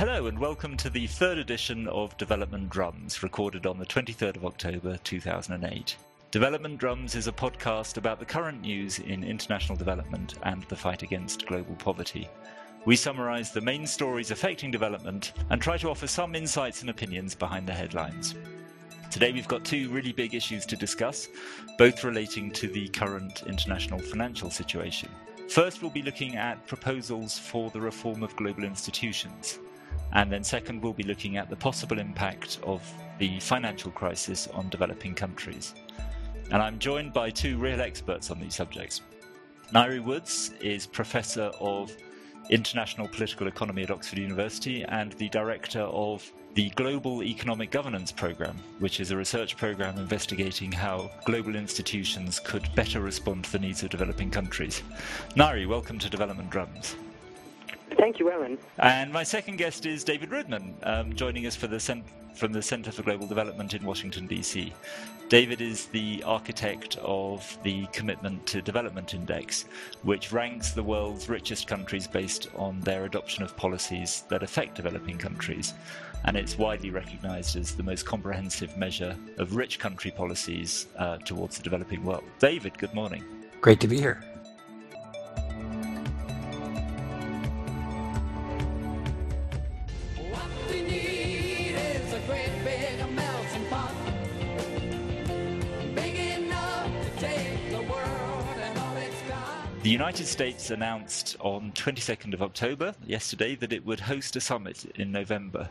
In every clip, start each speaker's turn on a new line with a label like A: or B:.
A: Hello and welcome to the third edition of Development Drums, recorded on the 23rd of October 2008. Development Drums is a podcast about the current news in international development and the fight against global poverty. We summarise the main stories affecting development and try to offer some insights and opinions behind the headlines. Today we've got two really big issues to discuss, both relating to the current international financial situation. First, we'll be looking at proposals for the reform of global institutions. And then, second, we'll be looking at the possible impact of the financial crisis on developing countries. And I'm joined by two real experts on these subjects. Ngaire Woods is Professor of International Political Economy at Oxford University and the Director of the Global Economic Governance Programme, which is a research programme investigating how global institutions could better respond to the needs of developing countries. Ngaire, welcome to Development Drums.
B: Thank you, Owen.
A: And my second guest is David Roodman, um, joining us the cent- from the Center for Global Development in Washington, D.C. David is the architect of the Commitment to Development Index, which ranks the world's richest countries based on their adoption of policies that affect developing countries. And it's widely recognized as the most comprehensive measure of rich country policies uh, towards the developing world. David, good morning.
C: Great to be here.
A: The United States announced on 22nd of October, yesterday, that it would host a summit in November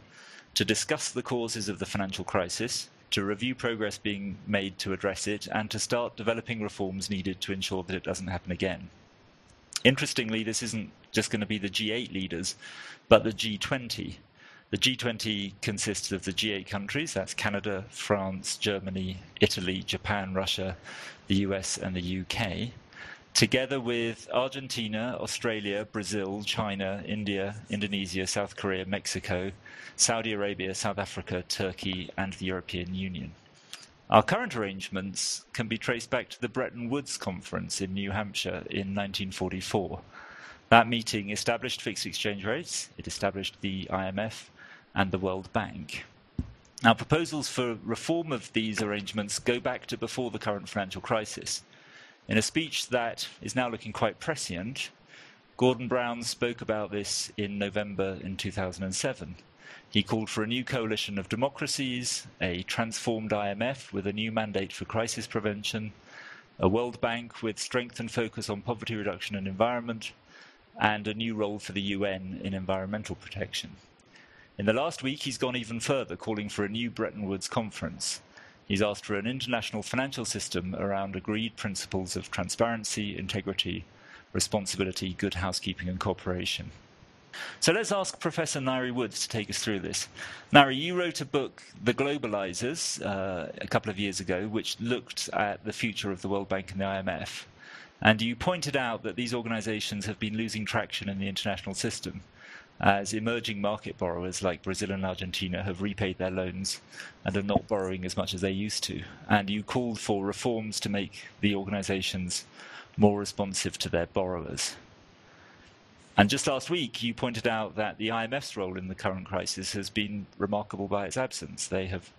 A: to discuss the causes of the financial crisis, to review progress being made to address it, and to start developing reforms needed to ensure that it doesn't happen again. Interestingly, this isn't just going to be the G8 leaders, but the G20. The G20 consists of the G8 countries that's Canada, France, Germany, Italy, Japan, Russia, the US, and the UK together with Argentina, Australia, Brazil, China, India, Indonesia, South Korea, Mexico, Saudi Arabia, South Africa, Turkey, and the European Union. Our current arrangements can be traced back to the Bretton Woods Conference in New Hampshire in 1944. That meeting established fixed exchange rates, it established the IMF and the World Bank. Now, proposals for reform of these arrangements go back to before the current financial crisis. In a speech that is now looking quite prescient, Gordon Brown spoke about this in November in 2007. He called for a new coalition of democracies, a transformed IMF with a new mandate for crisis prevention, a World Bank with strengthened focus on poverty reduction and environment, and a new role for the UN in environmental protection. In the last week, he's gone even further, calling for a new Bretton Woods conference. He's asked for an international financial system around agreed principles of transparency, integrity, responsibility, good housekeeping, and cooperation. So let's ask Professor Ngaire Woods to take us through this. Ngaire, you wrote a book, The Globalizers, uh, a couple of years ago, which looked at the future of the World Bank and the IMF. And you pointed out that these organizations have been losing traction in the international system as emerging market borrowers like Brazil and Argentina have repaid their loans and are not borrowing as much as they used to. And you called for reforms to make the organizations more responsive to their borrowers. And just last week, you pointed out that the IMF's role in the current crisis has been remarkable by its absence. They have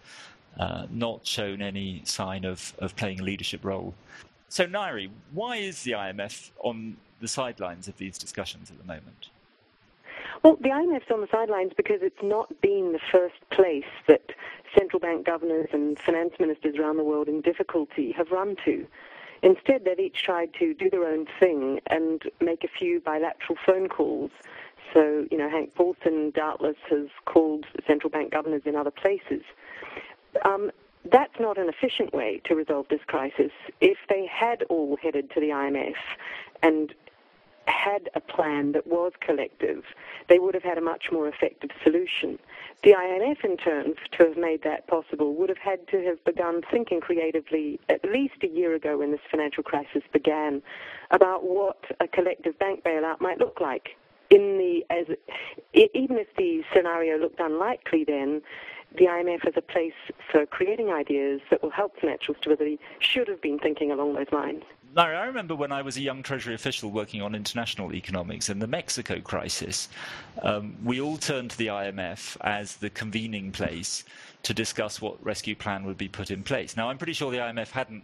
A: uh, not shown any sign of, of playing a leadership role. So, Ngaire, why is the IMF on the sidelines of these discussions at the moment?
B: Well, the IMF's on the sidelines because it's not been the first place that central bank governors and finance ministers around the world in difficulty have run to. Instead, they've each tried to do their own thing and make a few bilateral phone calls. So, you know, Hank Paulson doubtless has called central bank governors in other places. Um, that's not an efficient way to resolve this crisis. If they had all headed to the IMF and had a plan that was collective, they would have had a much more effective solution. The IMF, in turn, to have made that possible, would have had to have begun thinking creatively at least a year ago when this financial crisis began about what a collective bank bailout might look like. In the as even if the scenario looked unlikely, then the IMF as a place for creating ideas that will help financial stability should have been thinking along those lines.
A: Ngaire, I remember when I was a young Treasury official working on international economics in the Mexico crisis, um, we all turned to the IMF as the convening place to discuss what rescue plan would be put in place. Now, I'm pretty sure the IMF hadn't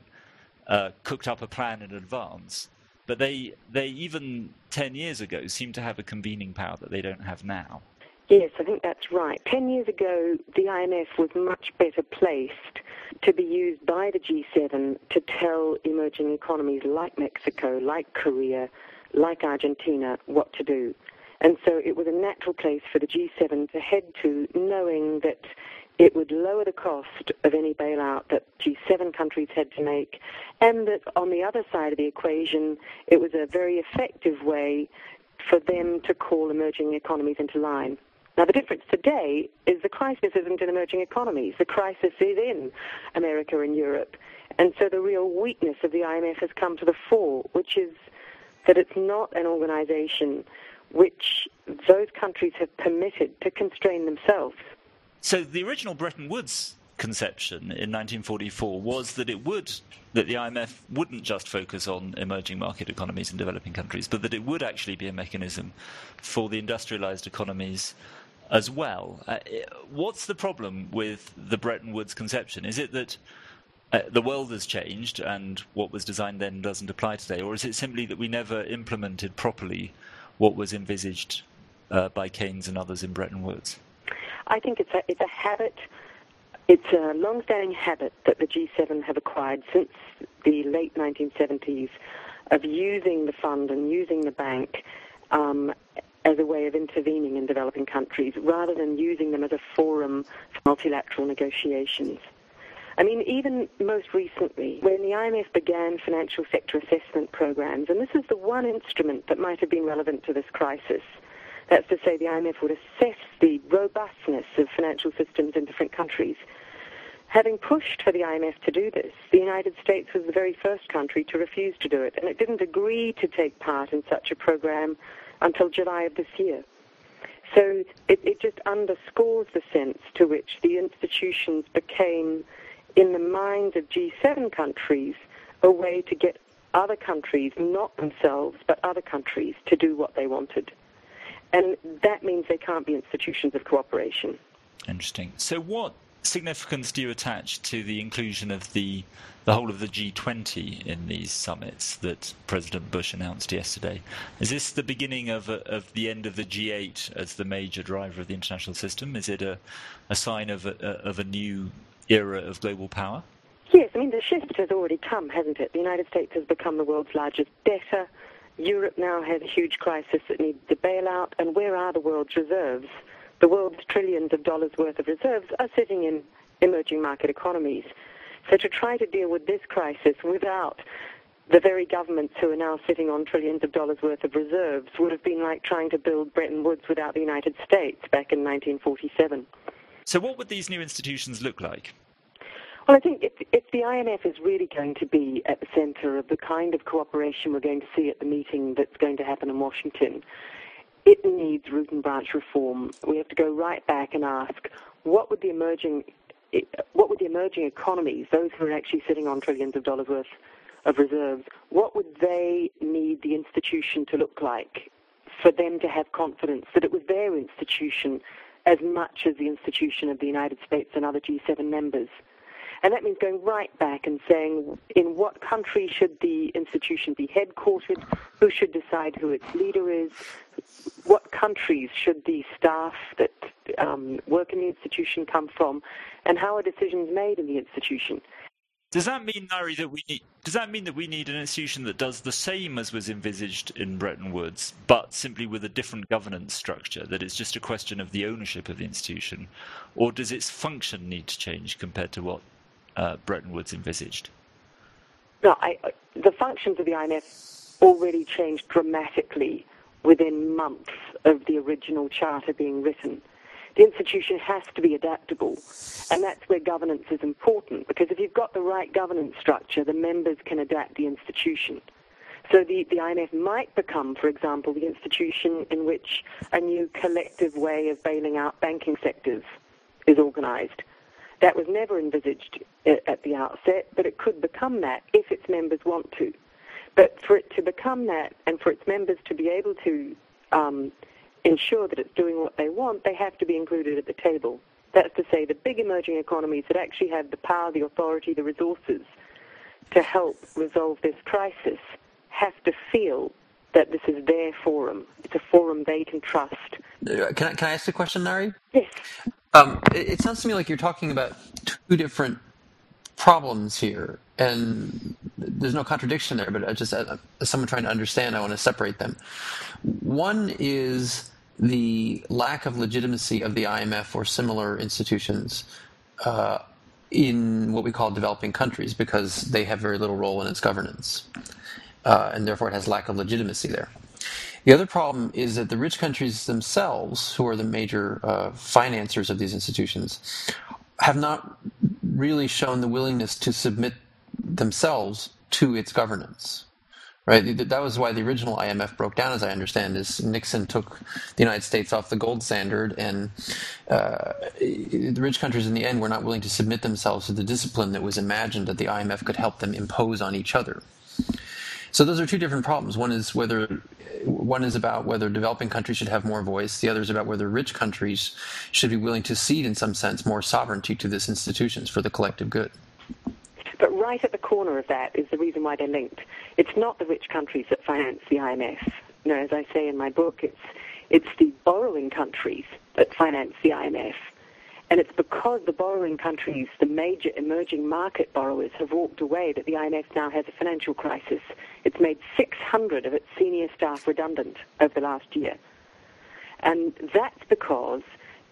A: uh, cooked up a plan in advance, but they, they even 10 years ago seemed to have a convening power that they don't have now.
B: Yes, I think that's right. Ten years ago, the IMF was much better placed to be used by the G7 to tell emerging economies like Mexico, like Korea, like Argentina what to do. And so it was a natural place for the G7 to head to, knowing that it would lower the cost of any bailout that G7 countries had to make, and that on the other side of the equation, it was a very effective way for them to call emerging economies into line. Now, the difference today is the crisis isn't in emerging economies. The crisis is in America and Europe. And so the real weakness of the IMF has come to the fore, which is that it's not an organization which those countries have permitted to constrain themselves.
A: So the original Bretton Woods conception in 1944 was that it would that the IMF wouldn't just focus on emerging market economies and developing countries, but that it would actually be a mechanism for the industrialized economies as well. Uh, what's the problem with the Bretton Woods conception? Is it that uh, the world has changed and what was designed then doesn't apply today, or is it simply that we never implemented properly what was envisaged uh, by Keynes and others in Bretton Woods?
B: I think it's a, it's a habit. It's a long-standing habit that the G7 have acquired since the late 1970s of using the fund and using the bank um, as a way of intervening in developing countries rather than using them as a forum for multilateral negotiations. I mean, even most recently, when the IMF began financial sector assessment programs, and this is the one instrument that might have been relevant to this crisis, that's to say the IMF would assess the robustness of financial systems in different countries. Having pushed for the IMF to do this, the United States was the very first country to refuse to do it, and it didn't agree to take part in such a program until July of this year. So it, it just underscores the sense to which the institutions became, in the minds of G7 countries, a way to get other countries, not themselves, but other countries, to do what they wanted. And that means they can't be institutions of cooperation.
A: Interesting. So, what significance do you attach to the inclusion of the the whole of the G20 in these summits that President Bush announced yesterday? Is this the beginning of a, of the end of the G8 as the major driver of the international system? Is it a, a sign of a, of a new era of global power?
B: Yes, I mean the shift has already come, hasn't it? The United States has become the world's largest debtor. Europe now has a huge crisis that needs to bail out, and where are the world's reserves? The world's trillions of dollars worth of reserves are sitting in emerging market economies. So to try to deal with this crisis without the very governments who are now sitting on trillions of dollars worth of reserves would have been like trying to build Bretton Woods without the United States back in 1947.
A: So, what would these new institutions look like?
B: Well, I think if, if, the IMF is really going to be at the center of the kind of cooperation we're going to see at the meeting that's going to happen in Washington, it needs root and branch reform. We have to go right back and ask what would the emerging what would the emerging economies, those who are actually sitting on trillions of dollars worth of reserves, what would they need the institution to look like for them to have confidence that it was their institution as much as the institution of the United States and other G7 members? And that means going right back and saying in what country should the institution be headquartered, who should decide who its leader is, what countries should the staff that um, work in the institution come from, and how are decisions made in the institution.
A: Does that mean, Ngaire, that we need? Does that mean that we need an institution that does the same as was envisaged in Bretton Woods, but simply with a different governance structure? That it's just a question of the ownership of the institution, or does its function need to change compared to what uh, Bretton Woods envisaged?
B: No, I, the functions of the IMF already changed dramatically within months of the original charter being written. The institution has to be adaptable, and that's where governance is important, because if you've got the right governance structure, the members can adapt the institution. So the, the IMF might become, for example, the institution in which a new collective way of bailing out banking sectors is organized. That was never envisaged at the outset, but it could become that if its members want to. But for it to become that and for its members to be able to um, ensure that it's doing what they want, they have to be included at the table. That's to say, the big emerging economies that actually have the power, the authority, the resources to help resolve this crisis have to feel that this is their forum. It's a forum they can trust.
C: Uh, can I, can I ask a question, Ngaire?
B: Yes.
C: Um, it, it sounds to me like you're talking about two different problems here, and there's no contradiction there. But I just as someone trying to understand, I want to separate them. One is the lack of legitimacy of the IMF or similar institutions uh, in what we call developing countries because they have very little role in its governance, uh, and therefore it has lack of legitimacy there. The other problem is that the rich countries themselves, who are the major uh, financiers of these institutions, have not really shown the willingness to submit themselves to its governance right? That was why the original IMF broke down, as I understand, is Nixon took the United States off the gold standard, and uh, the rich countries in the end were not willing to submit themselves to the discipline that was imagined that the IMF could help them impose on each other. So those are two different problems. One is whether one is about whether developing countries should have more voice. The other is about whether rich countries should be willing to cede, in some sense, more sovereignty to these institutions for the collective good.
B: But right at the corner of that is the reason why they're linked. It's not the rich countries that finance the IMF. Know, as I say in my book, it's it's the borrowing countries that finance the IMF. And it's because the borrowing countries, the major emerging market borrowers, have walked away that the IMF now has a financial crisis. It's made 600 of its senior staff redundant over the last year. And that's because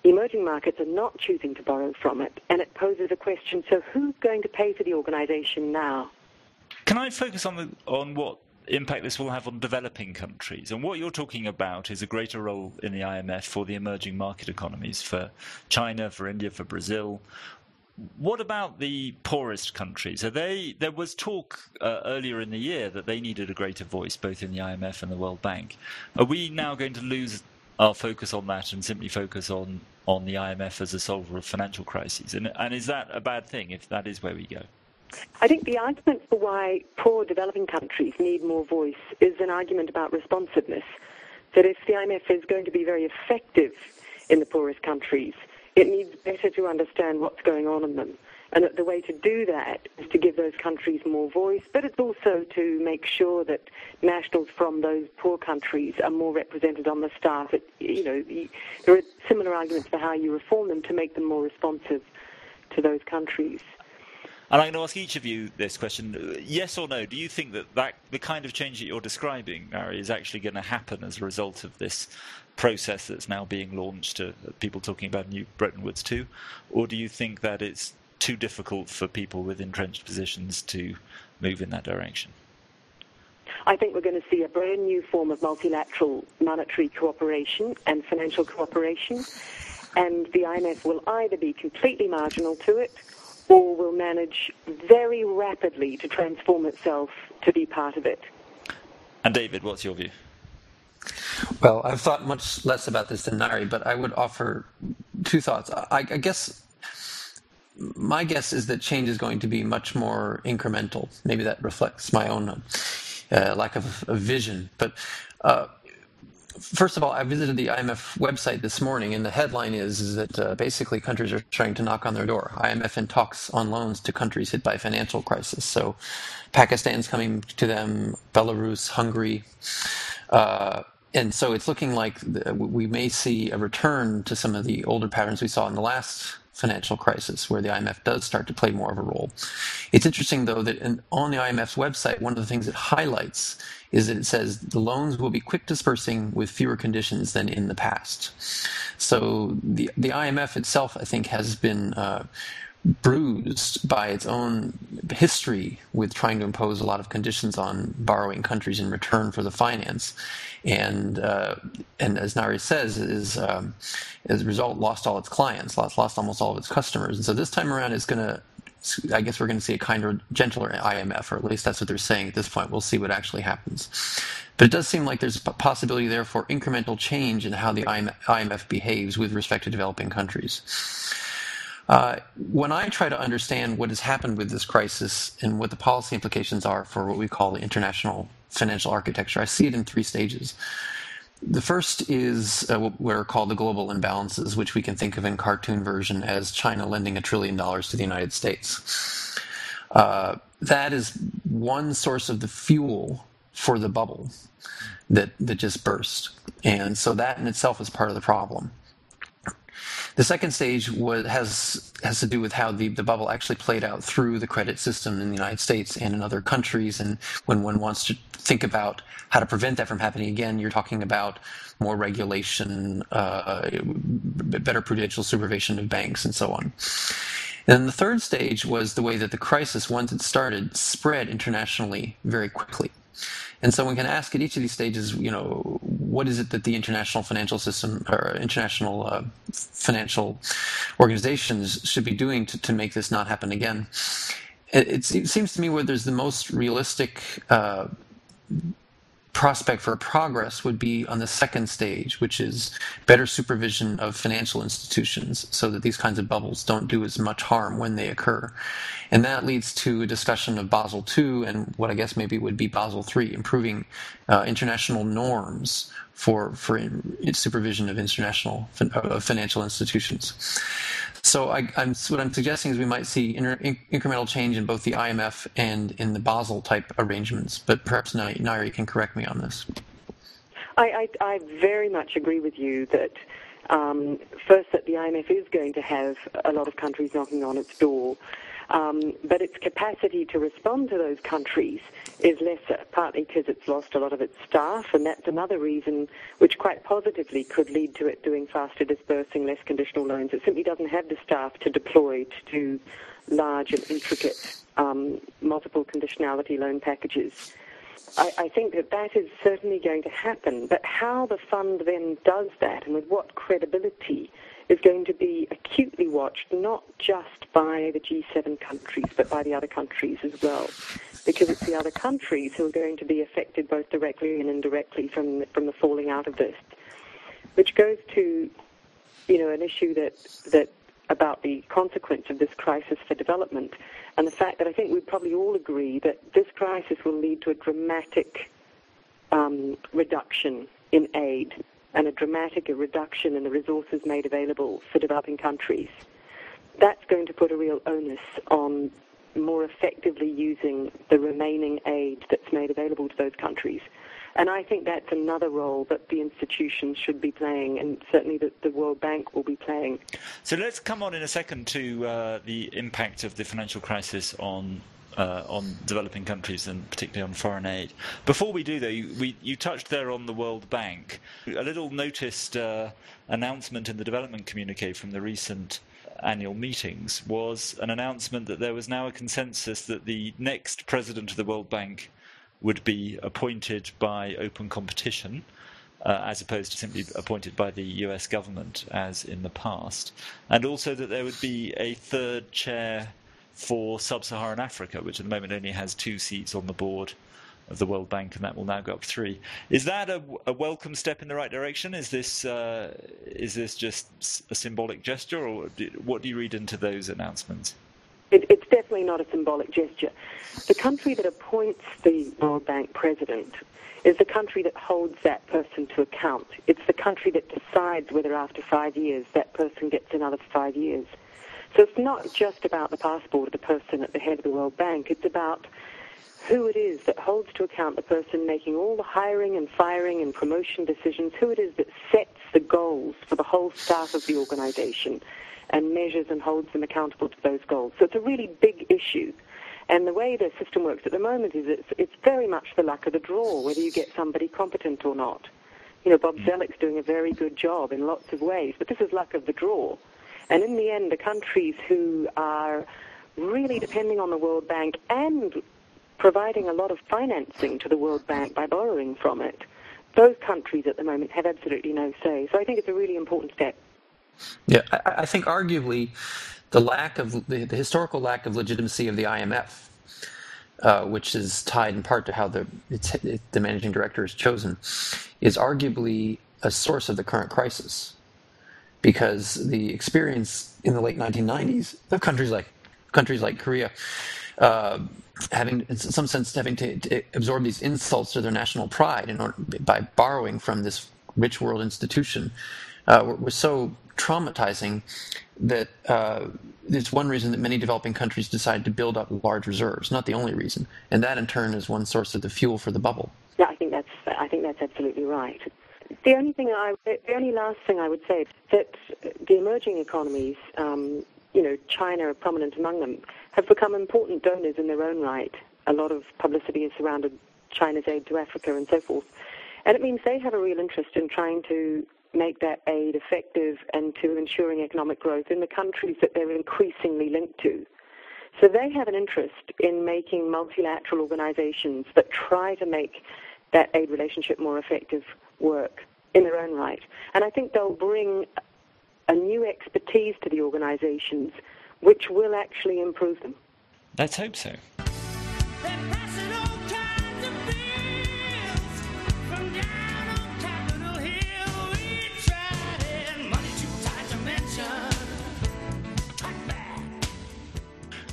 B: emerging markets are not choosing to borrow from it, and it poses a question so who's going to pay for the organization now?
A: Can I focus on, the, on what impact this will have on developing countries? And what you're talking about is a greater role in the IMF for the emerging market economies, for China, for India, for Brazil. What about the poorest countries? Are they? There was talk uh, earlier in the year that they needed a greater voice, both in the IMF and the World Bank. Are we now going to lose our focus on that and simply focus on on the IMF as a solver of financial crises. And, and is that a bad thing if that is where we go?
B: I think the argument for why poor developing countries need more voice is an argument about responsiveness. That if the IMF is going to be very effective in the poorest countries, it needs better to understand what's going on in them. And that the way to do that is to give those countries more voice, but it's also to make sure that nationals from those poor countries are more represented on the staff. It, you know, there are similar arguments for how you reform them to make them more responsive to those countries.
A: And I'm going to ask each of you this question: Yes or no? Do you think that, that the kind of change that you're describing, Ngaire, is actually going to happen as a result of this process that's now being launched? Uh, people talking about new Bretton Woods 2, or do you think that it's too difficult for people with entrenched positions to move in that direction?
B: I think we're going to see a brand new form of multilateral monetary cooperation and financial cooperation, and the IMF will either be completely marginal to it or will manage very rapidly to transform itself to be part of it.
A: And David, what's your view?
C: Well, I've thought much less about this than Ngaire, but I would offer two thoughts. I, I guess my guess is that change is going to be much more incremental. Maybe that reflects my own uh, lack of, of, vision. But uh, first of all, I visited the IMF website this morning, and the headline is, is that uh, basically countries are trying to knock on their door. IMF in talks on loans to countries hit by financial crisis. So Pakistan's coming to them, Belarus, Hungary. Uh, and so it's looking like we may see a return to some of the older patterns we saw in the last financial crisis where the IMF does start to play more of a role. It's interesting, though, that in, on the IMF's website, one of the things it highlights is that it says the loans will be quick disbursing with fewer conditions than in the past. So the, the IMF itself, I think, has been uh, bruised by its own history with trying to impose a lot of conditions on borrowing countries in return for the finance, and uh, and as Ngaire says, is um, as a result lost all its clients, lost lost almost all of its customers, and so this time around it's going to. I guess we're going to see a kinder, gentler IMF, or at least that's what they're saying at this point. We'll see what actually happens. But it does seem like there's a possibility there for incremental change in how the IMF behaves with respect to developing countries. Uh, when I try to understand what has happened with this crisis and what the policy implications are for what we call the international financial architecture, I see it in three stages. The first is uh, what are called the global imbalances, which we can think of in cartoon version as China lending a trillion dollars to the United States. Uh, that is one source of the fuel for the bubble that that just burst, and so that in itself is part of the problem. The second stage was, has has to do with how the, the bubble actually played out through the credit system in the United States and in other countries. And when one wants to think about how to prevent that from happening again, you're talking about more regulation, uh, better prudential supervision of banks, and so on. And the third stage was the way that the crisis, once it started, spread internationally very quickly. And so we can ask at each of these stages, you know, what is it that the international financial system or international uh, financial organizations should be doing to, to make this not happen again? It, it seems to me where there's the most realistic uh, prospect for progress would be on the second stage, which is better supervision of financial institutions so that these kinds of bubbles don't do as much harm when they occur. And that leads to a discussion of Basel II and what I guess maybe would be Basel III, improving uh, international norms for, for supervision of international of financial institutions. So I, am what I'm suggesting is we might see inter, incremental change in both the IMF and in the Basel type arrangements. But perhaps Ngaire can correct me on this.
B: I, I, I very much agree with you that um, first that the IMF is going to have a lot of countries knocking on its door. Um, but its capacity to respond to those countries is lesser, partly because it's lost a lot of its staff, and that's another reason which quite positively could lead to it doing faster disbursing, less conditional loans. It simply doesn't have the staff to deploy to do large and intricate um, multiple conditionality loan packages. I, I, think that that is certainly going to happen, but how the fund then does that and with what credibility is going to be acutely watched not just by the G7 countries, but by the other countries as well. Because it's the other countries who are going to be affected both directly and indirectly from, from the falling out of this. Which goes to, you know, an issue that, that about the consequence of this crisis for development and the fact that I think we probably all agree that this crisis will lead to a dramatic um, reduction in aid and a dramatic reduction in the resources made available for developing countries, that's going to put a real onus on more effectively using the remaining aid that's made available to those countries. And I think that's another role that the institutions should be playing, and certainly that the World Bank will be playing.
A: So let's come on in a second to uh, the impact of the financial crisis on uh, on developing countries and particularly on foreign aid. Before we do, though, you, we, you touched there on the World Bank. A little noticed uh, announcement in the development communique from the recent annual meetings was an announcement that there was now a consensus that the next president of the World Bank would be appointed by open competition. Uh, as opposed to simply appointed by the US government as in the past, and also that there would be a third chair for sub-Saharan Africa, which at the moment only has two seats on the board of the World Bank, and that will now go up three. Is that a, a welcome step in the right direction? Is this uh, is this just a symbolic gesture, or what do you read into those announcements?
B: It, it's definitely not a symbolic gesture. The country that appoints the World Bank president is the country that holds that person to account. It's the country that decides whether after five years that person gets another five years. So it's not just about the passport of the person at the head of the World Bank. It's about who it is that holds to account the person making all the hiring and firing and promotion decisions, who it is that sets the goals for the whole staff of the organization and measures and holds them accountable to those goals. So it's a really big issue. And the way the system works at the moment is it's, it's very much the luck of the draw, whether you get somebody competent or not. You know, Bob mm. Zoellick's doing a very good job in lots of ways, but this is luck of the draw. And in the end, the countries who are really depending on the World Bank and providing a lot of financing to the World Bank by borrowing from it, those countries at the moment have absolutely no say. So I think it's a really important step.
C: Yeah, I, I think arguably the lack of the, the, historical lack of legitimacy of the IMF, uh, which is tied in part to how the it, the managing director is chosen, is arguably a source of the current crisis because the experience in the late 1990s of countries like countries like Korea uh, having, in some sense, having to, to, absorb these insults to their national pride in order, by borrowing from this rich world institution uh, was so traumatizing that uh, it's one reason that many developing countries decided to build up large reserves. Not the only reason, and that in turn is one source of the fuel for the bubble.
B: Yeah, I think that's I think that's absolutely right. The only thing I, the only last thing I would say that the emerging economies, um, you know, China prominent among them, have become important donors in their own right. A lot of publicity has surrounded China's aid to Africa and so forth. And it means they have a real interest in trying to make that aid effective and to ensuring economic growth in the countries that they're increasingly linked to. So they have an interest in making multilateral organizations that try to make that aid relationship more effective work in their own right. And I think they'll bring a new expertise to the organizations which will actually improve them.
A: Let's hope so.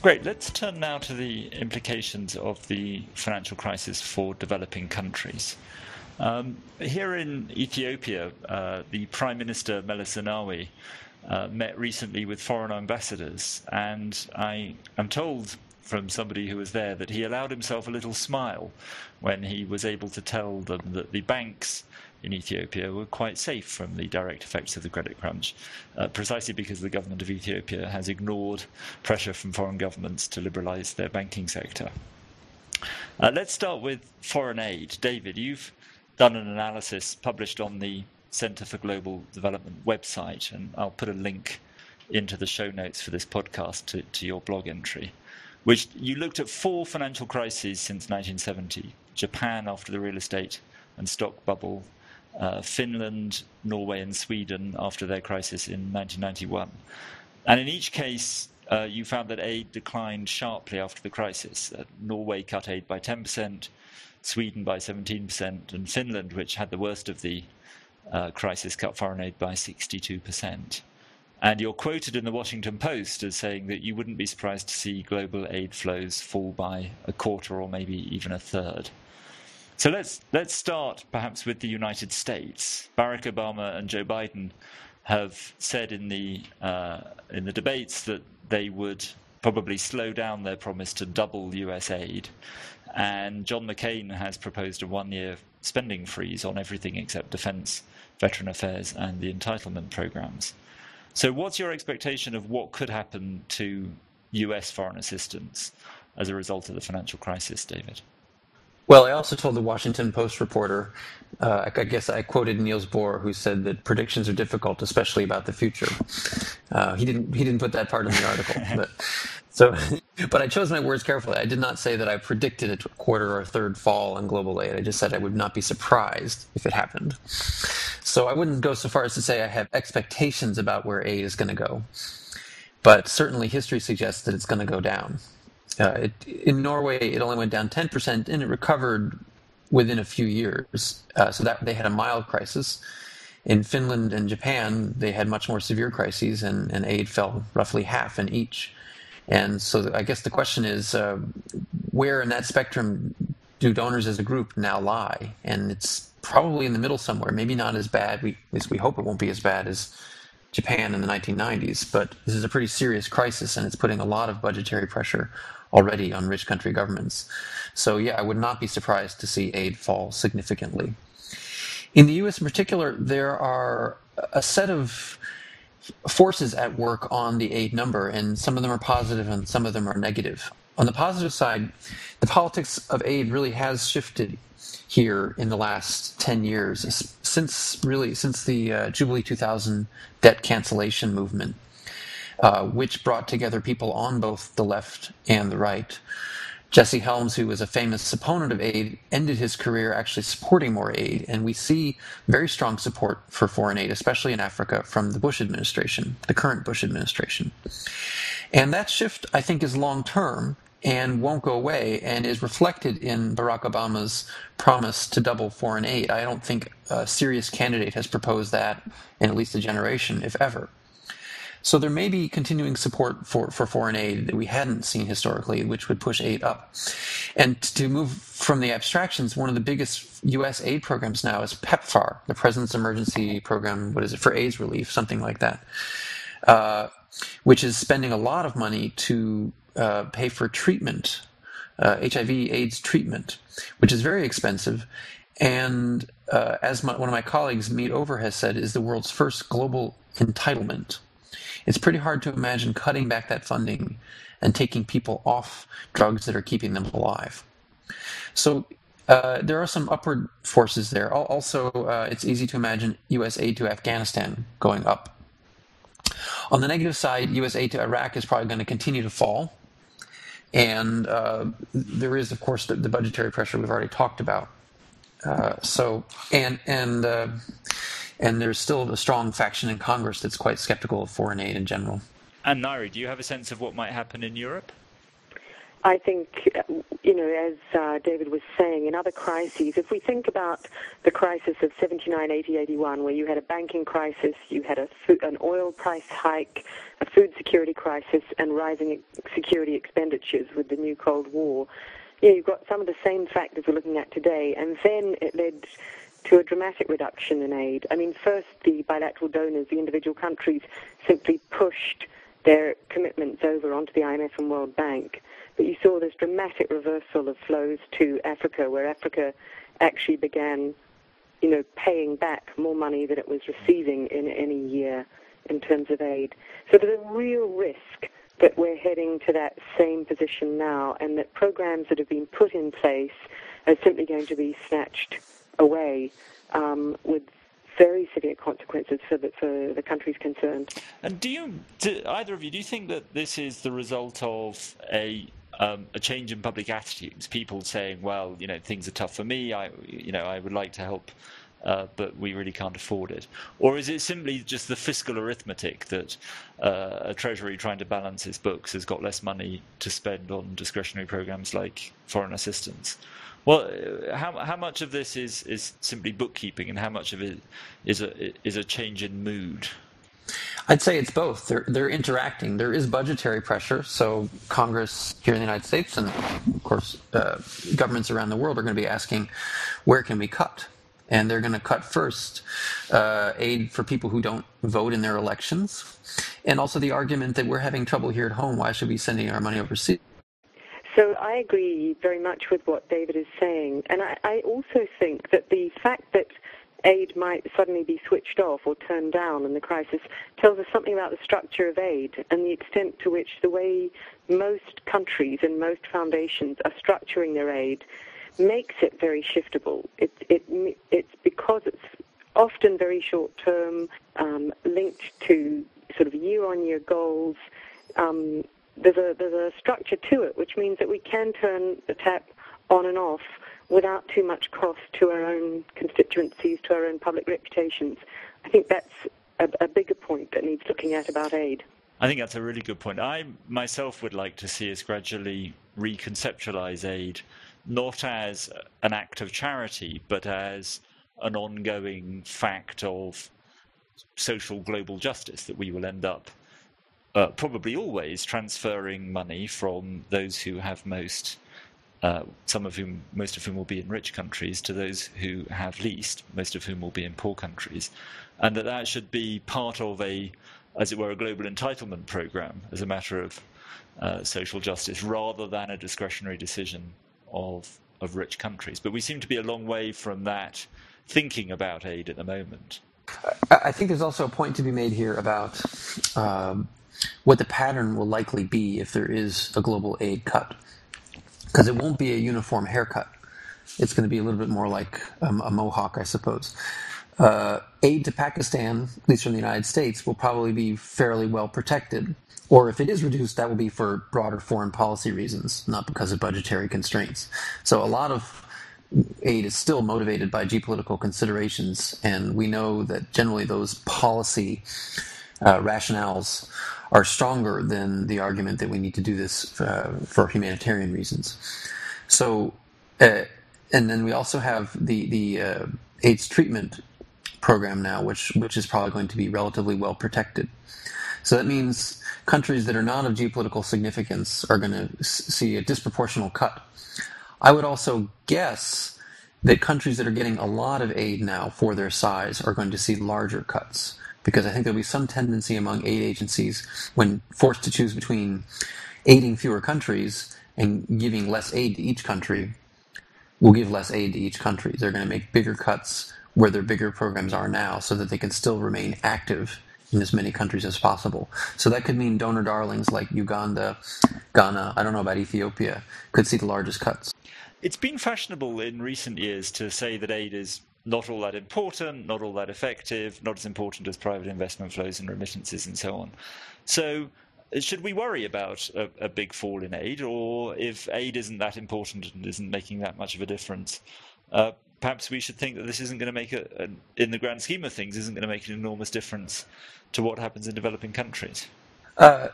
A: Great. Let's turn now to the implications of the financial crisis for developing countries. Um, here in Ethiopia, uh, the Prime Minister Meles Zenawi uh, met recently with foreign ambassadors, and I am told from somebody who was there that he allowed himself a little smile when he was able to tell them that the banks in Ethiopia were quite safe from the direct effects of the credit crunch, uh, precisely because the government of Ethiopia has ignored pressure from foreign governments to liberalize their banking sector. Uh, let's start with foreign aid. David, you've done an analysis published on the Center for Global Development website, and I'll put a link into the show notes for this podcast to, to your blog entry, which you looked at four financial crises since 1970 Japan after the real estate and stock bubble, uh, Finland, Norway, and Sweden after their crisis in 1991. And in each case, uh, you found that aid declined sharply after the crisis. Uh, Norway cut aid by 10%, Sweden by 17%, and Finland, which had the worst of the uh, crisis cut foreign aid by 62%. And you're quoted in the Washington Post as saying that you wouldn't be surprised to see global aid flows fall by a quarter or maybe even a third. So let's let's start perhaps with the United States. Barack Obama and Joe Biden have said in the uh, in the debates that they would probably slow down their promise to double U.S. aid, and John McCain has proposed a one-year spending freeze on everything except defence veteran affairs, and the entitlement programs. So, what's your expectation of what could happen to US foreign assistance as a result of the financial crisis, David?
C: Well, I also told the Washington Post reporter, uh, I guess I quoted Niels Bohr, who said that predictions are difficult, especially about the future. Uh, he didn't he didn't put that part in the article, but so, but I chose my words carefully. I did not say that I predicted a quarter or a third fall in global aid. I just said I would not be surprised if it happened. So I wouldn't go so far as to say I have expectations about where aid is going to go. But certainly history suggests that it's going to go down. Uh, it, in Norway, it only went down 10% and it recovered within a few years. Uh, so that they had a mild crisis. In Finland and Japan, they had much more severe crises, and, and aid fell roughly half in each. And so I guess the question is uh, where in that spectrum do donors as a group now lie? And it's probably in the middle somewhere. Maybe not as bad. We, we hope it won't be as bad as Japan in the 1990s. But this is a pretty serious crisis, and it's putting a lot of budgetary pressure already on rich country governments. So yeah, I would not be surprised to see aid fall significantly. In the U.S. in particular, there are a set of forces at work on the aid number, and some of them are positive and some of them are negative. On the positive side, the politics of aid really has shifted here in the last 10 years, since really since the uh, Jubilee 2000 debt cancellation movement, uh, which brought together people on both the left and the right Jesse Helms, who was a famous opponent of aid, ended his career actually supporting more aid. And we see very strong support for foreign aid, especially in Africa, from the Bush administration, the current Bush administration. And that shift, I think, is long term and won't go away and is reflected in Barack Obama's promise to double foreign aid. I don't think a serious candidate has proposed that in at least a generation, if ever. So there may be continuing support for, for foreign aid that we hadn't seen historically, which would push aid up. And to move from the abstractions, one of the biggest U.S. aid programs now is PEPFAR, the President's Emergency Program. What is it for AIDS relief, something like that, uh, which is spending a lot of money to uh, pay for treatment, uh, HIV/AIDS treatment, which is very expensive. And uh, as my, one of my colleagues, Mead Over, has said, is the world's first global entitlement it's pretty hard to imagine cutting back that funding and taking people off drugs that are keeping them alive. So uh, there are some upward forces there. Also, uh, it's easy to imagine U.S. aid to Afghanistan going up. On the negative side, U.S. aid to Iraq is probably going to continue to fall. And uh, there is, of course, the, the, budgetary pressure we've already talked about. Uh, so, and and uh, and there's still a strong faction in Congress that's quite skeptical of foreign aid in general.
A: And Ngaire, do you have a sense of what might happen in Europe?
B: I think, you know, as uh, David was saying, in other crises, if we think about the crisis of 79, 80, 81, where you had a banking crisis, you had a food, an oil price hike, a food security crisis, and rising security expenditures with the new Cold War, you know, you've got some of the same factors we're looking at today, and then it led to a dramatic reduction in aid. I mean, first, the bilateral donors, the individual countries, simply pushed their commitments over onto the IMF and World Bank. But you saw this dramatic reversal of flows to Africa, where Africa actually began, you know, paying back more money than it was receiving in any year in terms of aid. So there's a real risk that we're heading to that same position now, and that programs that have been put in place are simply going to be snatched away um, with very severe consequences for the, for the countries concerned.
A: And do you, do either of you, do you think that this is the result of a um, a change in public attitudes? People saying, "Well, you know, things are tough for me. I, you know, I would like to help." Uh, but we really can't afford it? Or is it simply just the fiscal arithmetic that uh, a treasury trying to balance its books has got less money to spend on discretionary programs like foreign assistance? Well, uh, how how much of this is, is simply bookkeeping, and how much of it is a is a change in mood?
C: I'd say it's both. They're they're interacting. There is budgetary pressure, so Congress here in the United States, and of course uh, governments around the world, are going to be asking, where can we cut? And they're going to cut first uh, aid for people who don't vote in their elections, and also the argument that we're having trouble here at home. Why should we be sending our money overseas?
B: So I agree very much with what David is saying. And I, I, also think that the fact that aid might suddenly be switched off or turned down in the crisis tells us something about the structure of aid and the extent to which the way most countries and most foundations are structuring their aid makes it very shiftable. It, it, it's because it's often very short term, um, linked to sort of year on year goals. Um, there's a there's a structure to it, which means that we can turn the tap on and off without too much cost to our own constituencies, to our own public reputations. I think that's a, a bigger point that needs looking at about aid.
A: I think that's a really good point. I myself would like to see us gradually reconceptualize aid, not as an act of charity, but as an ongoing fact of social global justice that we will end up uh, probably always transferring money from those who have most, uh, some of whom, most of whom will be in rich countries, to those who have least, most of whom will be in poor countries, and that that should be part of a, as it were, a global entitlement program as a matter of uh, social justice, rather than a discretionary decision of of rich countries. But we seem to be a long way from that thinking about aid at the moment.
C: I think there's also a point to be made here about um, what the pattern will likely be if there is a global aid cut. Because it won't be a uniform haircut. It's going to be a little bit more like um, a mohawk, I suppose. Uh, aid to Pakistan, at least from the United States, will probably be fairly well protected. Or if it is reduced, that will be for broader foreign policy reasons, not because of budgetary constraints. So a lot of aid is still motivated by geopolitical considerations, and we know that generally those policy uh, rationales are stronger than the argument that we need to do this uh, for humanitarian reasons. So, uh, and then we also have the the uh, AIDS treatment program now, which which is probably going to be relatively well protected. So that means countries that are not of geopolitical significance are going to see a disproportional cut. I would also guess that countries that are getting a lot of aid now for their size are going to see larger cuts because I think there'll be some tendency among aid agencies when forced to choose between aiding fewer countries and giving less aid to each country will give less aid to each country. They're going to make bigger cuts where their bigger programs are now so that they can still remain active in as many countries as possible. So that could mean donor darlings like Uganda, Ghana, I don't know about Ethiopia, could see the largest cuts.
A: It's been fashionable in recent years to say that aid is not all that important, not all that effective, not as important as private investment flows and remittances and so on. So, should we worry about a, a, big fall in aid, or if aid isn't that important and isn't making that much of a difference, uh, perhaps we should think that this isn't going to make a, a, in the grand scheme of things, isn't going to make an enormous difference to what happens in developing countries?
C: Uh,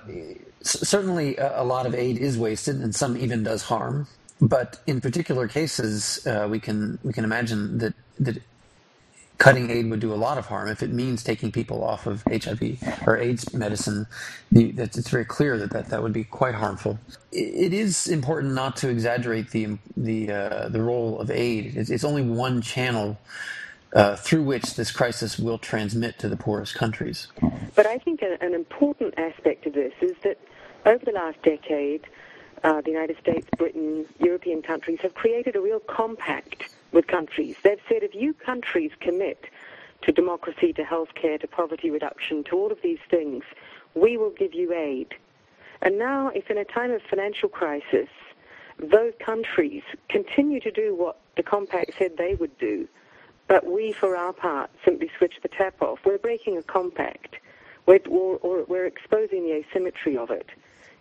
C: certainly, a lot of aid is wasted, and some even does harm. But in particular cases, uh, we can we can imagine that that cutting aid would do a lot of harm if it means taking people off of HIV or AIDS medicine. it's very clear that, that that would be quite harmful. It is important not to exaggerate the the uh, the role of aid. It's, it's only one channel uh, through which this crisis will transmit to the poorest countries.
B: But I think an important aspect of this is that over the last decade uh, the United States, Britain, European countries have created a real compact with countries. They've said if you countries commit to democracy, to healthcare, to poverty reduction, to all of these things, we will give you aid. And now, if in a time of financial crisis, those countries continue to do what the compact said they would do, but we, for our part, simply switch the tap off, we're breaking a compact. We're, or, we're exposing the asymmetry of it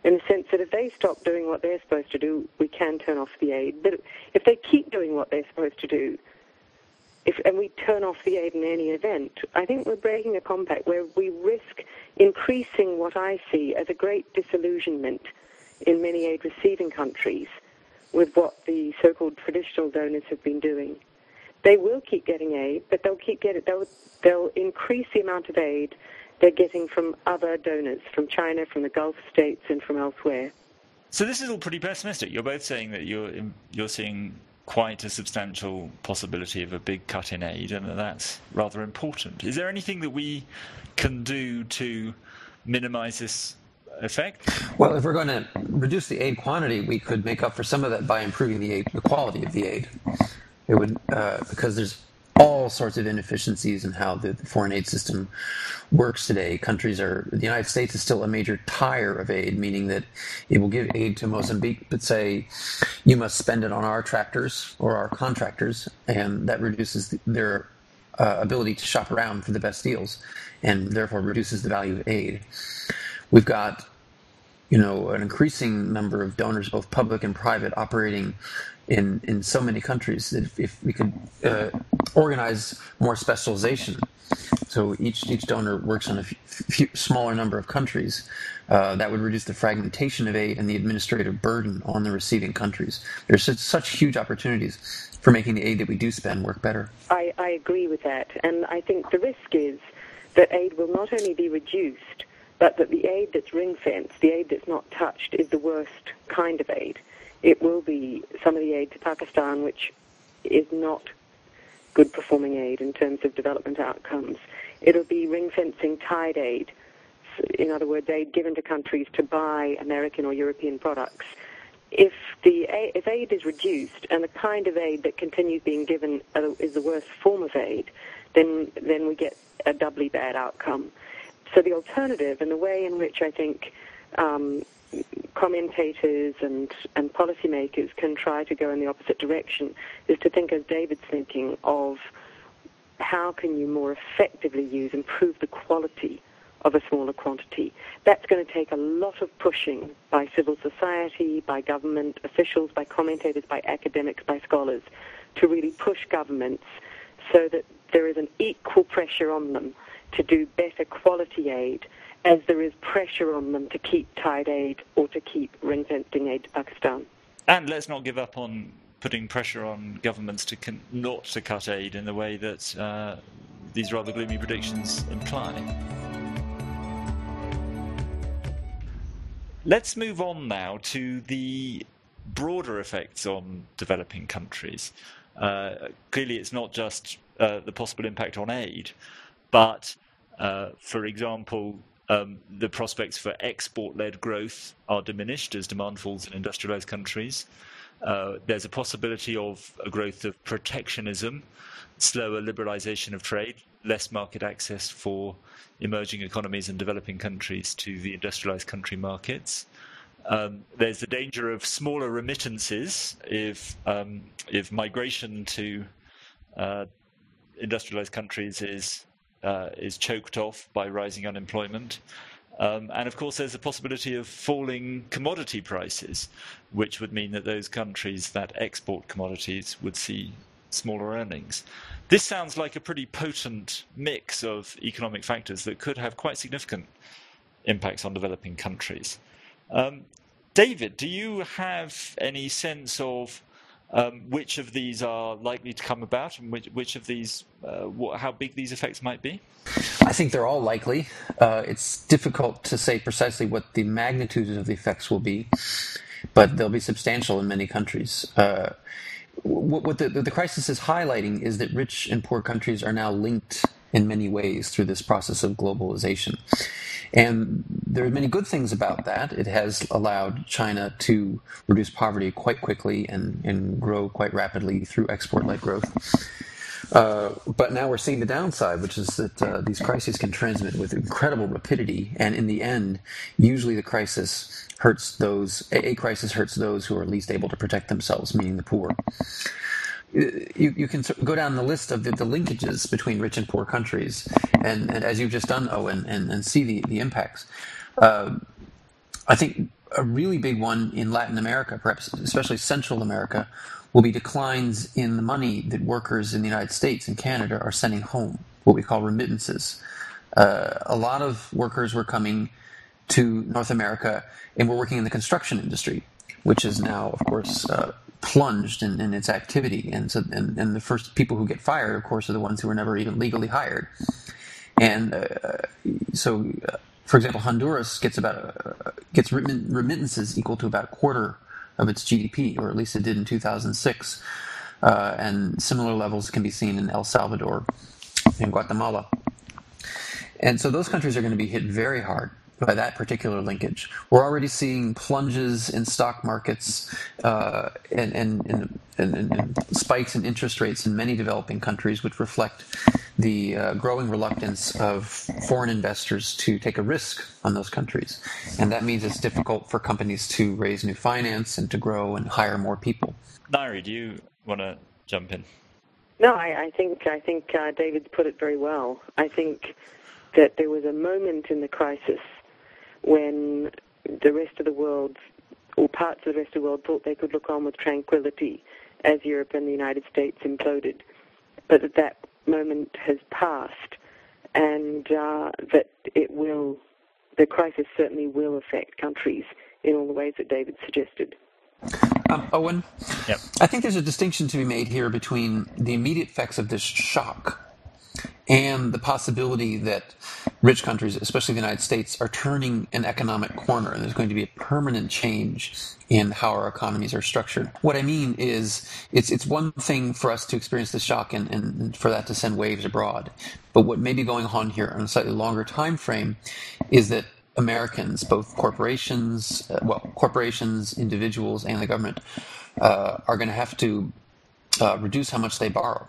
B: in the sense that if they stop doing what they're supposed to do, we can turn off the aid. But if they keep doing what they're supposed to do, if, and we turn off the aid in any event, I think we're breaking a compact where we risk increasing what I see as a great disillusionment in many aid receiving countries with what the so-called traditional donors have been doing. They will keep getting aid, but they'll keep getting they'll they'll increase the amount of aid they're getting from other donors, from China, from the Gulf states, and from elsewhere.
A: So this is all pretty pessimistic. You're both saying that you're you're seeing quite a substantial possibility of a big cut in aid, and that that's rather important. Is there anything that we can do to minimise this effect?
C: Well, if we're going to reduce the aid quantity, we could make up for some of that by improving the aid, the quality of the aid. It would uh, because there's all sorts of inefficiencies in how the foreign aid system works today. Countries are, the United States is still a major tire of aid, meaning that it will give aid to Mozambique, but say, you must spend it on our tractors or our contractors, and that reduces their uh, ability to shop around for the best deals, and therefore reduces the value of aid. We've got you know, an increasing number of donors, both public and private, operating in in so many countries. If, if we could uh, organize more specialization, so each each donor works on a few, smaller number of countries, uh, that would reduce the fragmentation of aid and the administrative burden on the receiving countries. There's such, such huge opportunities for making the aid that we do spend work better.
B: I, I agree with that, and I think the risk is that aid will not only be reduced but that the aid that's ring fenced, the aid that's not touched, is the worst kind of aid. It will be some of the aid to Pakistan, which is not good performing aid in terms of development outcomes. It'll be ring fencing tied aid, in other words, aid given to countries to buy American or European products. If the if aid is reduced and the kind of aid that continues being given is the worst form of aid, then then we get a doubly bad outcome. So the alternative, and the way in which I think um, commentators and, and policymakers can try to go in the opposite direction, is to think, as David's thinking, of how can you more effectively use, improve the quality of a smaller quantity. That's going to take a lot of pushing by civil society, by government officials, by commentators, by academics, by scholars, to really push governments so that there is an equal pressure on them to do better quality aid as there is pressure on them to keep tied aid or to keep ring-fencing aid to Pakistan.
A: And let's not give up on putting pressure on governments to con- not to cut aid in the way that uh, these rather gloomy predictions imply. Let's move on now to the broader effects on developing countries. Uh, clearly, it's not just uh, the possible impact on aid, but, uh, for example, um, the prospects for export led growth are diminished as demand falls in industrialized countries. Uh, there's a possibility of a growth of protectionism, slower liberalization of trade, less market access for emerging economies and developing countries to the industrialized country markets. Um, there's the danger of smaller remittances if um, if migration to uh, industrialized countries is uh, is choked off by rising unemployment. Um, and of course, there's a possibility of falling commodity prices, which would mean that those countries that export commodities would see smaller earnings. This sounds like a pretty potent mix of economic factors that could have quite significant impacts on developing countries. Um, David, do you have any sense of um, which of these are likely to come about and which, which of these, uh, how big these effects might be?
C: I think they're all likely. Uh, it's difficult to say precisely what the magnitude of the effects will be, but they'll be substantial in many countries. Uh, what, what the, the crisis is highlighting is that rich and poor countries are now linked in many ways through this process of globalization. And there are many good things about that. It has allowed China to reduce poverty quite quickly and, and grow quite rapidly through export led growth. Uh, but now we're seeing the downside, which is that uh, these crises can transmit with incredible rapidity, and in the end, usually the crisis hurts those. A, crisis hurts those who are least able to protect themselves, meaning the poor. You, you can go down the list of the, the linkages between rich and poor countries, and, and as you've just done, Owen, and, and see the, the impacts. Uh, I think a really big one in Latin America, perhaps especially Central America, will be declines in the money that workers in the United States and Canada are sending home, what we call remittances. Uh, a lot of workers were coming to North America and were working in the construction industry, which is now, of course, uh, plunged in, in, its activity. And, so, and, and, the first people who get fired, of course, are the ones who were never even legally hired. And uh, so, uh, for example, Honduras gets about uh, gets remittances equal to about a quarter of its GDP, or at least it did in 2006. Uh, and similar levels can be seen in El Salvador and Guatemala. And so those countries are going to be hit very hard by that particular linkage. We're already seeing plunges in stock markets uh, and, and, and, and, spikes in interest rates in many developing countries, which reflect the uh, growing reluctance of foreign investors to take a risk on those countries. And that means it's difficult for companies to raise new finance and to grow and hire more people.
A: Ngaire, do you want to jump in?
B: No, I, I think I think uh, David's put it very well. I think that there was a moment in the crisis when the rest of the world, or parts of the rest of the world, thought they could look on with tranquility as Europe and the United States imploded, but that that moment has passed, and uh, that it will, the crisis certainly will affect countries in all the ways that David suggested.
C: Um, Owen,
A: yep.
C: I think there's a distinction to be made here between the immediate effects of this shock and the possibility that rich countries, especially the United States, are turning an economic corner and there's going to be a permanent change in how our economies are structured. What I mean is it's it's one thing for us to experience the shock and, and for that to send waves abroad. But what may be going on here on a slightly longer time frame is that Americans, both corporations, uh, well, corporations, individuals, and the government, uh, are going to have to uh, reduce how much they borrow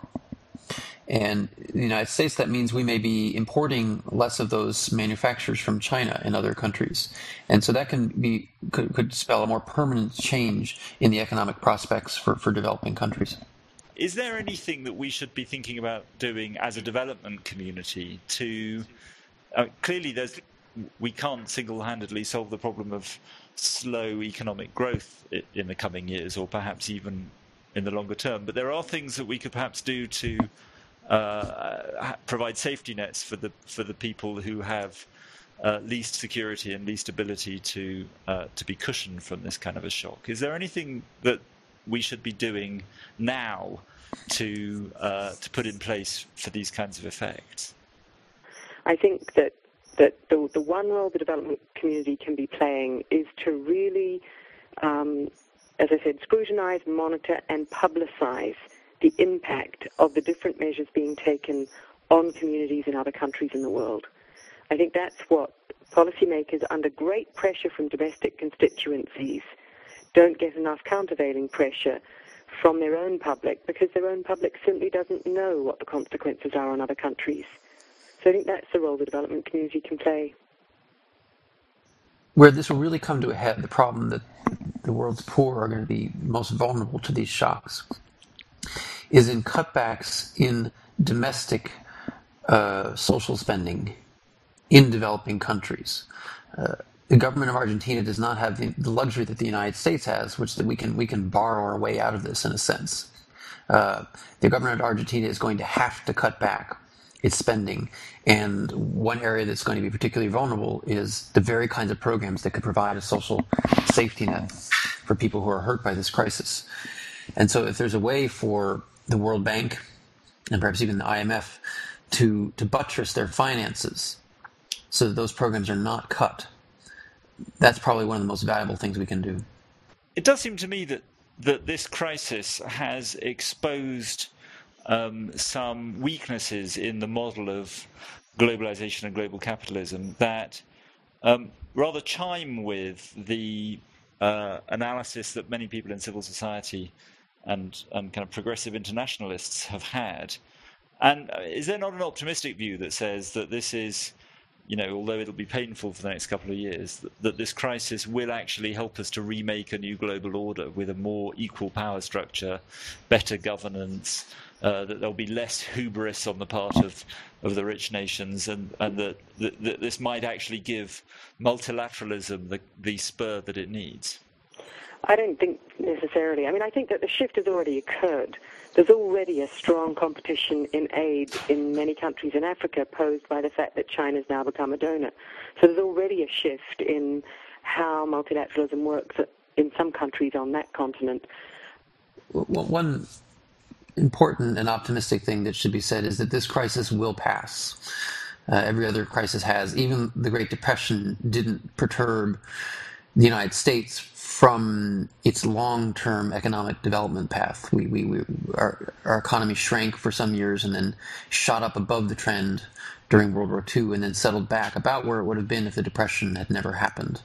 C: and in the United States, that means we may be importing less of those manufacturers from China and other countries. And so that can be could, could spell a more permanent change in the economic prospects for, for developing countries.
A: Is there anything that we should be thinking about doing as a development community to uh, clearly there's we can't single-handedly solve the problem of slow economic growth in the coming years or perhaps even in the longer term but there are things that we could perhaps do to uh, provide safety nets for the for the people who have uh, least security and least ability to uh, to be cushioned from this kind of a shock. Is there anything that we should be doing now to uh, to put in place for these kinds of effects?
B: I think that that the, the one role the development community can be playing is to really, um, as I said, scrutinize, monitor, and publicize the impact of the different measures being taken on communities in other countries in the world. I think that's what policymakers under great pressure from domestic constituencies don't get enough countervailing pressure from their own public because their own public simply doesn't know what the consequences are on other countries. So I think that's the role the development community can play.
C: Where this will really come to a head, the problem that the world's poor are going to be most vulnerable to these shocks, is in cutbacks in domestic uh, social spending in developing countries. Uh, the government of Argentina does not have the, luxury that the United States has, which that we can we can borrow our way out of this in a sense. Uh, the government of Argentina is going to have to cut back its spending, and one area that's going to be particularly vulnerable is the very kinds of programs that could provide a social safety net for people who are hurt by this crisis. And so, if there's a way for the World Bank and perhaps even the IMF to to buttress their finances so that those programs are not cut. That's probably one of the most valuable things we can do.
A: It does seem to me that that this crisis has exposed um, some weaknesses in the model of globalization and global capitalism that um, rather chime with the uh, analysis that many people in civil society and, and kind of progressive internationalists have had. And uh, is there not an optimistic view that says that this is you know, although it'll be painful for the next couple of years, that, that, this crisis will actually help us to remake a new global order with a more equal power structure, better governance, uh, that there'll be less hubris on the part of, of the rich nations, and, and that, that, that this might actually give multilateralism the, the spur that it needs.
B: I don't think necessarily. I mean, I think that the shift has already occurred. There's already a strong competition in aid in many countries in Africa posed by the fact that China's now become a donor. So there's already a shift in how multilateralism works in some countries on that continent.
C: One important and optimistic thing that should be said is that this crisis will pass. Uh, every other crisis has. Even the Great Depression didn't perturb the United States from its long-term economic development path. We, we, we, our, our economy shrank for some years and then shot up above the trend during World War II and then settled back about where it would have been if the Depression had never happened.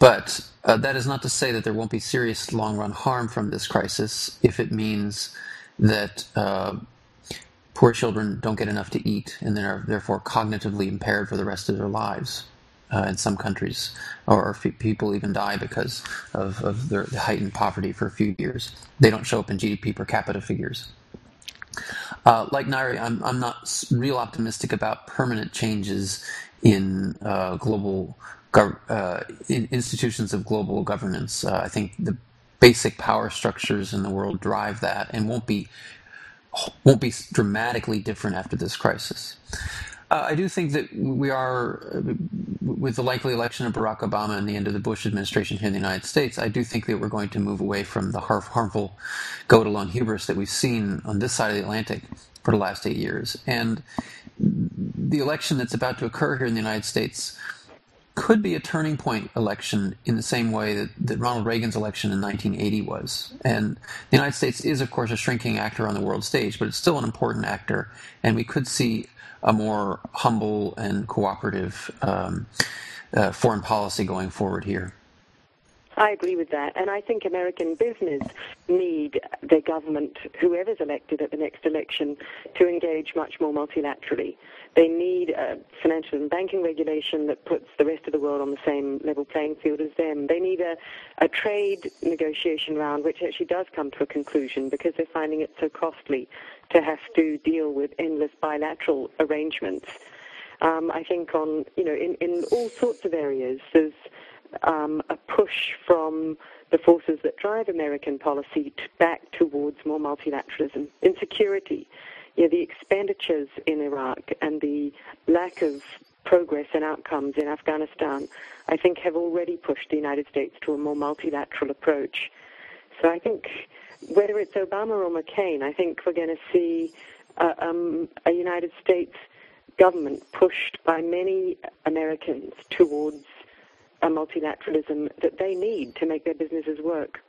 C: But uh, that is not to say that there won't be serious long-run harm from this crisis if it means that uh, poor children don't get enough to eat and then are therefore cognitively impaired for the rest of their lives uh, in some countries, or people even die because of, of their heightened poverty for a few years. They don't show up in GDP per capita figures. Uh, like Ngaire, I'm, I'm not real optimistic about permanent changes in uh, global uh, in institutions of global governance. Uh, I think the basic power structures in the world drive that and won't be won't be dramatically different after this crisis. Uh, I do think that we are, uh, with the likely election of Barack Obama and the end of the Bush administration here in the United States, I do think that we're going to move away from the harmful go it alone hubris that we've seen on this side of the Atlantic for the last eight years. And the election that's about to occur here in the United States could be a turning point election in the same way that, that Ronald Reagan's election in 1980 was. And the United States is, of course, a shrinking actor on the world stage, but it's still an important actor. And we could see a more humble and cooperative um, uh, foreign policy going forward here.
B: I agree with that. And I think American business need their government, whoever's elected at the next election, to engage much more multilaterally. They need a financial and banking regulation that puts the rest of the world on the same level playing field as them. They need a, a trade negotiation round which actually does come to a conclusion because they're finding it so costly to have to deal with endless bilateral arrangements. Um, I think on, you know, in, in all sorts of areas, there's um, a push from the forces that drive American policy to back towards more multilateralism. In security, you know, the expenditures in Iraq and the lack of progress and outcomes in Afghanistan, I think have already pushed the United States to a more multilateral approach. So I think whether it's Obama or McCain, I think we're going to see uh, um, a United States government pushed by many Americans towards a multilateralism that they need to make their businesses work.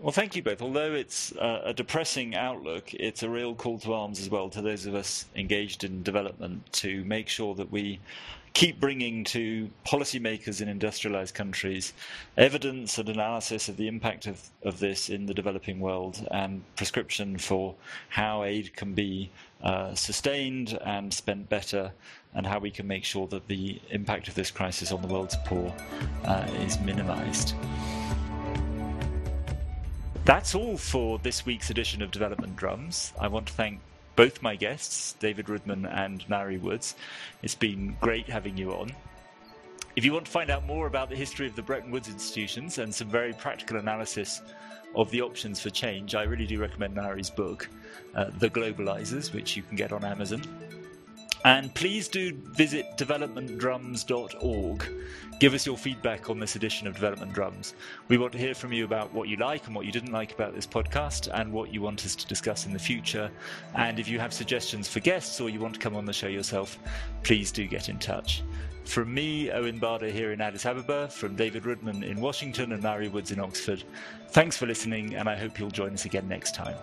A: Well, thank you both. Although it's uh, a depressing outlook, it's a real call to arms as well to those of us engaged in development to make sure that we keep bringing to policymakers in industrialized countries evidence and analysis of the impact of, of this in the developing world and prescription for how aid can be uh, sustained and spent better and how we can make sure that the impact of this crisis on the world's poor uh, is minimized. That's all for this week's edition of Development Drums. I want to thank both my guests, David Roodman and Ngaire Woods. It's been great having you on. If you want to find out more about the history of the Bretton Woods institutions and some very practical analysis of the options for change, I really do recommend Ngaire's book, uh, The Globalizers, which you can get on Amazon. And please do visit developmentdrums.org. Give us your feedback on this edition of Development Drums. We want to hear from you about what you like and what you didn't like about this podcast and what you want us to discuss in the future. And if you have suggestions for guests or you want to come on the show yourself, please do get in touch. From me, Owen Barder here in Addis Ababa, from David Roodman in Washington and Ngaire Woods in Oxford, thanks for listening, and I hope you'll join us again next time.